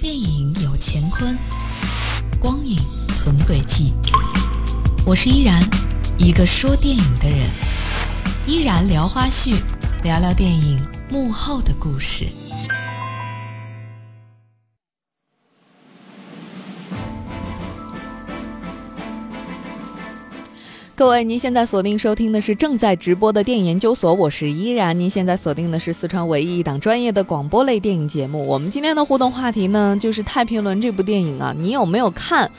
电影有乾坤，光影存轨迹。我是依然，一个说电影的人。依然聊花絮，聊聊电影幕后的故事。各位，您现在锁定收听的是正在直播的电影研究所，我是依然。您现在锁定的是四川唯一一档专业的广播类电影节目。我们今天的互动话题呢，就是《太平轮》这部电影啊，你有没有看《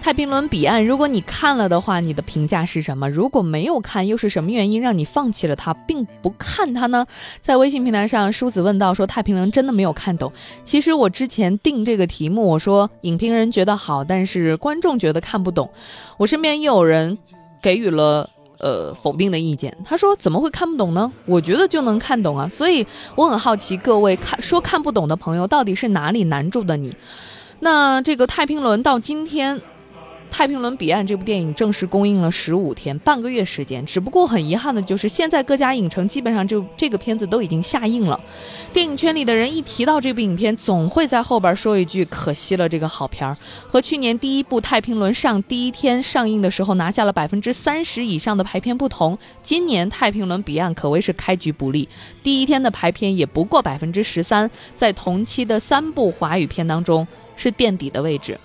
太平轮彼岸》？如果你看了的话，你的评价是什么？如果没有看，又是什么原因让你放弃了它，并不看它呢？在微信平台上，梳子问到说：“太平轮真的没有看懂？”其实我之前定这个题目，我说影评人觉得好，但是观众觉得看不懂。我身边也有人。给予了呃否定的意见，他说怎么会看不懂呢？我觉得就能看懂啊，所以我很好奇各位看说看不懂的朋友到底是哪里难住的你？那这个太平轮到今天。《太平轮彼岸》这部电影正式公映了十五天，半个月时间。只不过很遗憾的就是，现在各家影城基本上就这个片子都已经下映了。电影圈里的人一提到这部影片，总会在后边说一句：“可惜了这个好片儿。”和去年第一部《太平轮》上第一天上映的时候拿下了百分之三十以上的排片不同，今年《太平轮彼岸》可谓是开局不利，第一天的排片也不过百分之十三，在同期的三部华语片当中是垫底的位置。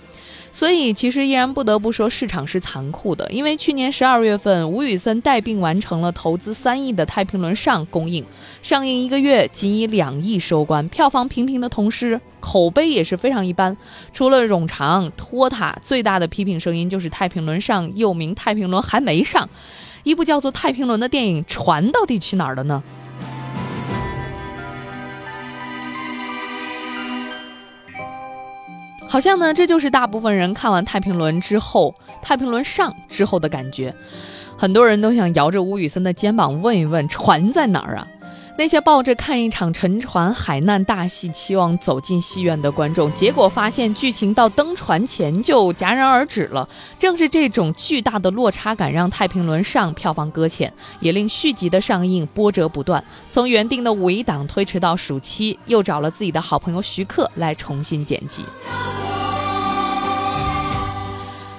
所以，其实依然不得不说，市场是残酷的。因为去年十二月份，吴宇森带病完成了投资三亿的《太平轮》上公映，上映一个月仅以两亿收官，票房平平的同时，口碑也是非常一般。除了冗长拖沓，最大的批评声音就是《太平轮》上又名《太平轮》还没上，一部叫做《太平轮》的电影，船到底去哪儿了呢？好像呢，这就是大部分人看完《太平轮》之后，《太平轮》上之后的感觉。很多人都想摇着吴宇森的肩膀问一问：船在哪儿啊？那些抱着看一场沉船海难大戏期望走进戏院的观众，结果发现剧情到登船前就戛然而止了。正是这种巨大的落差感，让《太平轮》上票房搁浅，也令续集的上映波折不断。从原定的五一档推迟到暑期，又找了自己的好朋友徐克来重新剪辑。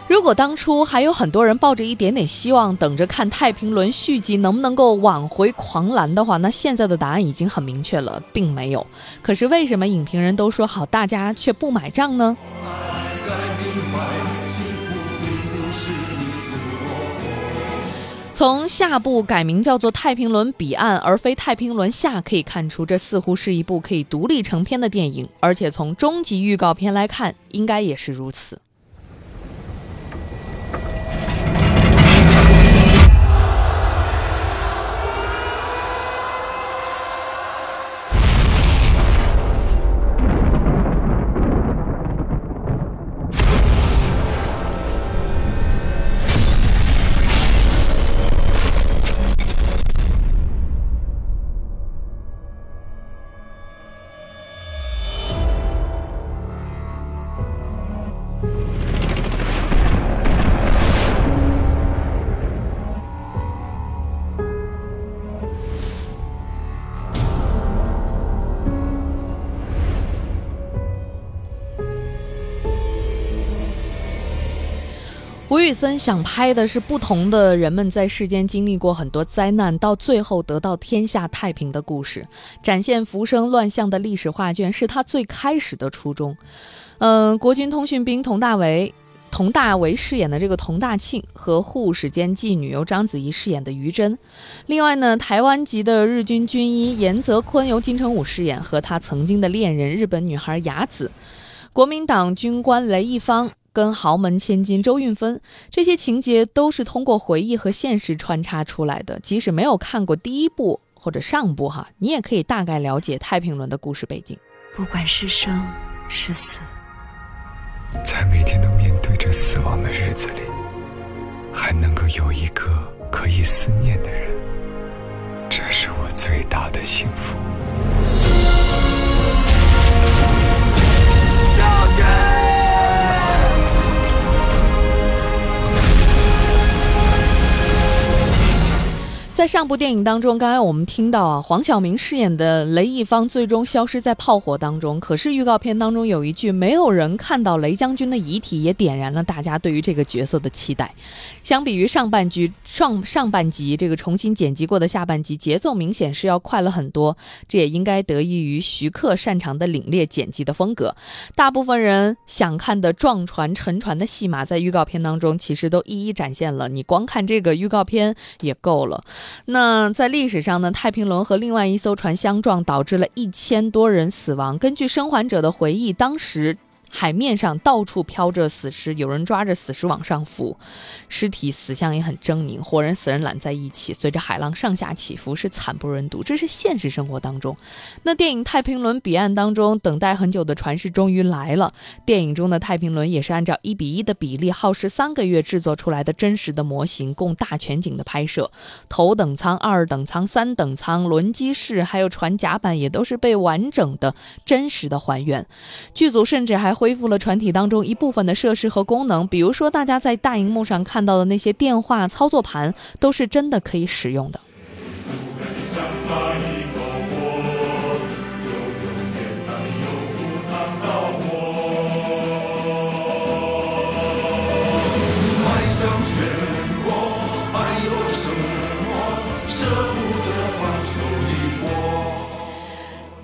如果当初还有很多人抱着一点点希望，等着看《太平轮》续集能不能够挽回狂澜的话，那现在的答案已经很明确了，并没有。可是为什么影评人都说好，大家却不买账呢？从下部改名叫做《太平轮彼岸》而非《太平轮下》，可以看出这似乎是一部可以独立成片的电影，而且从终极预告片来看，应该也是如此。吴宇森想拍的是不同的人们在世间经历过很多灾难，到最后得到天下太平的故事，展现浮生乱象的历史画卷，是他最开始的初衷。嗯，国军通讯兵佟大为，佟大为饰演的这个佟大庆和护士兼妓女由章子怡饰演的于真，另外呢，台湾籍的日军军医严泽坤由金城武饰演，和他曾经的恋人日本女孩雅子，国民党军官雷一方。跟豪门千金周韵芬，这些情节都是通过回忆和现实穿插出来的。即使没有看过第一部或者上部哈，你也可以大概了解太平轮的故事背景。不管是生是死，在每天都面对着死亡的日子里，还能够有一个可以思念的人，这是我最大的幸福。上部电影当中，刚才我们听到啊，黄晓明饰演的雷一方最终消失在炮火当中。可是预告片当中有一句“没有人看到雷将军的遗体”，也点燃了大家对于这个角色的期待。相比于上半局上上半集这个重新剪辑过的下半集，节奏明显是要快了很多。这也应该得益于徐克擅长的凛冽剪辑的风格。大部分人想看的撞船沉船的戏码，在预告片当中其实都一一展现了。你光看这个预告片也够了。那在历史上呢，太平轮和另外一艘船相撞，导致了一千多人死亡。根据生还者的回忆，当时。海面上到处飘着死尸，有人抓着死尸往上浮，尸体死相也很狰狞，活人死人揽在一起，随着海浪上下起伏，是惨不忍睹。这是现实生活当中。那电影《太平轮彼岸》当中，等待很久的船是终于来了。电影中的太平轮也是按照一比一的比例，耗时三个月制作出来的真实的模型，供大全景的拍摄。头等舱、二等舱、三等舱、轮机室，还有船甲板，也都是被完整的、真实的还原。剧组甚至还。恢复了船体当中一部分的设施和功能，比如说大家在大荧幕上看到的那些电话操作盘，都是真的可以使用的。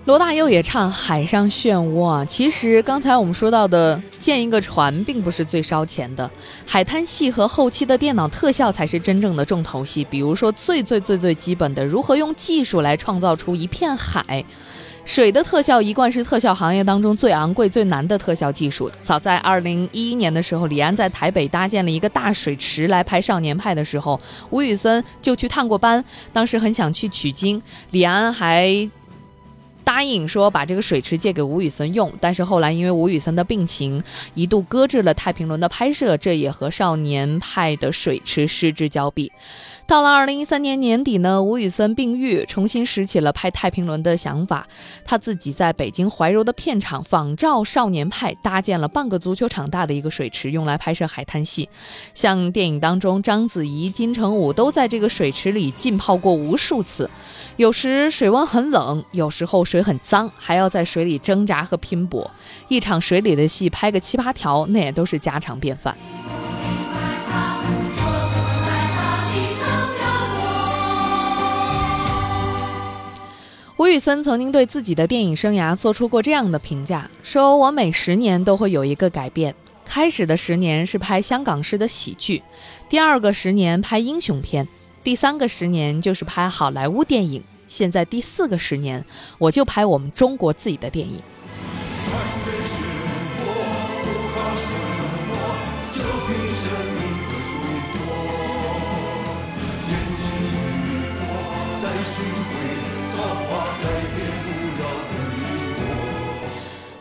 罗大佑也唱《海上漩涡》啊。其实刚才我们说到的建一个船，并不是最烧钱的，海滩戏和后期的电脑特效才是真正的重头戏。比如说最最最最基本的，如何用技术来创造出一片海，水的特效一贯是特效行业当中最昂贵、最难的特效技术。早在二零一一年的时候，李安在台北搭建了一个大水池来拍《少年派》的时候，吴宇森就去探过班，当时很想去取经，李安还。答应说把这个水池借给吴宇森用，但是后来因为吴宇森的病情，一度搁置了《太平轮》的拍摄，这也和《少年派》的水池失之交臂。到了二零一三年年底呢，吴宇森病愈，重新拾起了拍《太平轮》的想法。他自己在北京怀柔的片场仿照《少年派》，搭建了半个足球场大的一个水池，用来拍摄海滩戏。像电影当中，章子怡、金城武都在这个水池里浸泡过无数次。有时水温很冷，有时候水很脏，还要在水里挣扎和拼搏。一场水里的戏拍个七八条，那也都是家常便饭。吴宇森曾经对自己的电影生涯做出过这样的评价：说我每十年都会有一个改变。开始的十年是拍香港式的喜剧，第二个十年拍英雄片，第三个十年就是拍好莱坞电影，现在第四个十年，我就拍我们中国自己的电影。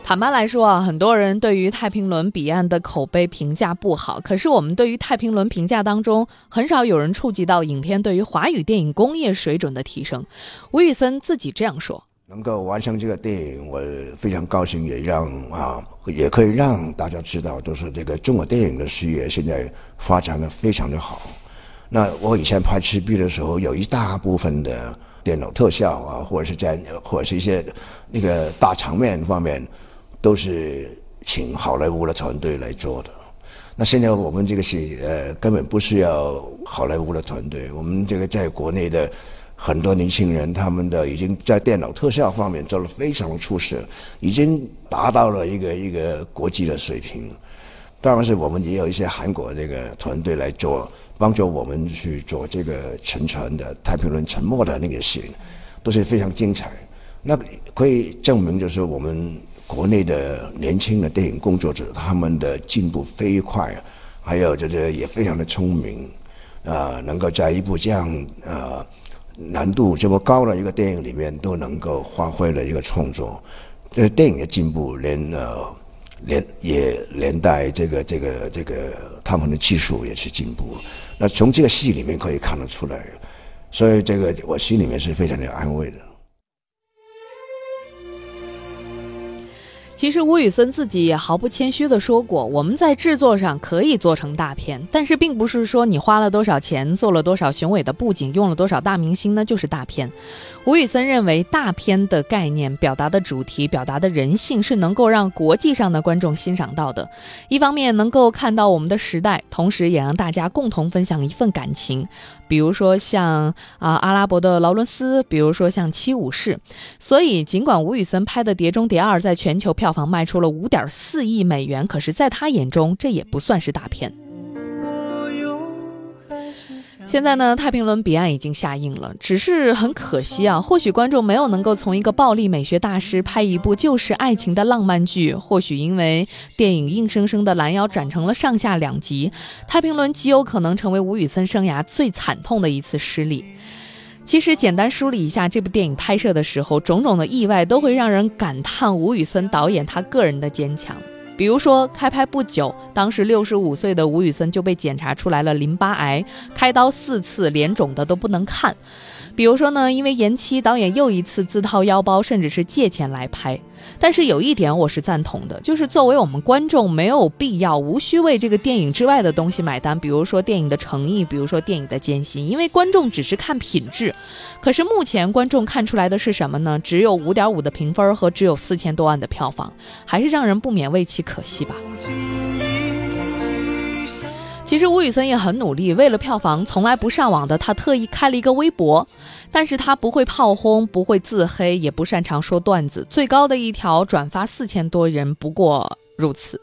坦白来说啊，很多人对于《太平轮彼岸》的口碑评价不好。可是我们对于《太平轮》评价当中，很少有人触及到影片对于华语电影工业水准的提升。吴宇森自己这样说：“能够完成这个电影，我非常高兴，也让啊，也可以让大家知道，就是这个中国电影的事业现在发展的非常的好。那我以前拍《赤壁》的时候，有一大部分的电脑特效啊，或者是在或者是一些那个大场面方面。”都是请好莱坞的团队来做的。那现在我们这个是呃，根本不需要好莱坞的团队。我们这个在国内的很多年轻人，他们的已经在电脑特效方面做了非常出色，已经达到了一个一个国际的水平。当然是我们也有一些韩国这个团队来做，帮助我们去做这个沉船的太平轮沉没的那个戏，都是非常精彩。那可以证明就是我们。国内的年轻的电影工作者，他们的进步飞快，还有就是也非常的聪明，啊，能够在一部这样呃难度这么高的一个电影里面，都能够发挥了一个创作。这电影的进步，连呃连也连带这个这个这个他们的技术也是进步。那从这个戏里面可以看得出来，所以这个我心里面是非常的安慰的。其实吴宇森自己也毫不谦虚地说过，我们在制作上可以做成大片，但是并不是说你花了多少钱，做了多少雄伟的布景，用了多少大明星，那就是大片。吴宇森认为，大片的概念、表达的主题、表达的人性是能够让国际上的观众欣赏到的。一方面能够看到我们的时代，同时也让大家共同分享一份感情。比如说像啊阿拉伯的劳伦斯，比如说像七武士。所以，尽管吴宇森拍的《碟中谍二》在全球票房卖出了五点四亿美元，可是在他眼中，这也不算是大片。现在呢，《太平轮彼岸》已经下映了，只是很可惜啊。或许观众没有能够从一个暴力美学大师拍一部旧式爱情的浪漫剧，或许因为电影硬生生的拦腰斩成了上下两集，《太平轮》极有可能成为吴宇森生涯最惨痛的一次失利。其实，简单梳理一下这部电影拍摄的时候，种种的意外都会让人感叹吴宇森导演他个人的坚强。比如说，开拍不久，当时六十五岁的吴宇森就被检查出来了淋巴癌，开刀四次，脸肿的都不能看。比如说呢，因为延期，导演又一次自掏腰包，甚至是借钱来拍。但是有一点我是赞同的，就是作为我们观众，没有必要无需为这个电影之外的东西买单，比如说电影的诚意，比如说电影的艰辛，因为观众只是看品质。可是目前观众看出来的是什么呢？只有五点五的评分和只有四千多万的票房，还是让人不免为其可惜吧。其实吴宇森也很努力，为了票房，从来不上网的他特意开了一个微博，但是他不会炮轰，不会自黑，也不擅长说段子，最高的一条转发四千多人，不过如此。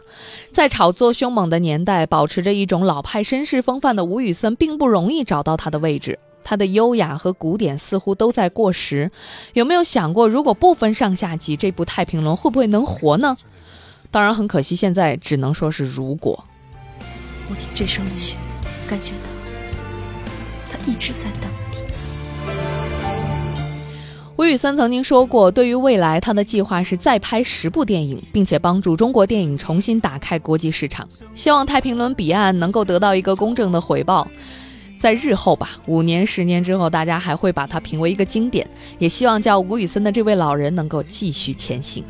在炒作凶猛的年代，保持着一种老派绅士风范的吴宇森，并不容易找到他的位置，他的优雅和古典似乎都在过时。有没有想过，如果不分上下集，这部《太平轮》会不会能活呢？当然很可惜，现在只能说是如果。我听这首曲，感觉到他一直在等你。吴宇森曾经说过，对于未来，他的计划是再拍十部电影，并且帮助中国电影重新打开国际市场。希望《太平轮》彼岸能够得到一个公正的回报，在日后吧，五年、十年之后，大家还会把它评为一个经典。也希望叫吴宇森的这位老人能够继续前行。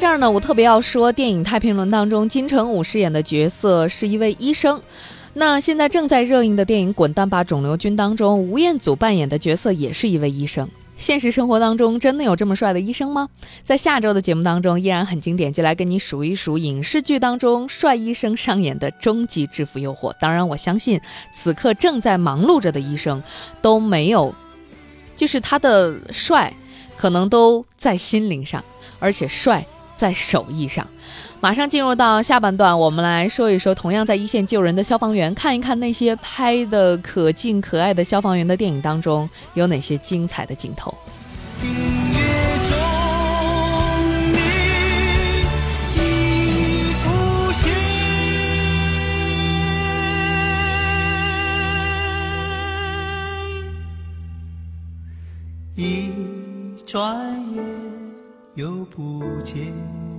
这儿呢，我特别要说，电影《太平轮》当中，金城武饰演的角色是一位医生。那现在正在热映的电影《滚蛋吧，肿瘤君》当中，吴彦祖扮演的角色也是一位医生。现实生活当中，真的有这么帅的医生吗？在下周的节目当中，依然很经典，就来跟你数一数影视剧当中帅医生上演的终极致富诱惑。当然，我相信此刻正在忙碌着的医生都没有，就是他的帅，可能都在心灵上，而且帅。在手艺上，马上进入到下半段，我们来说一说同样在一线救人的消防员，看一看那些拍的可敬可爱的消防员的电影当中有哪些精彩的镜头。一转。又不见。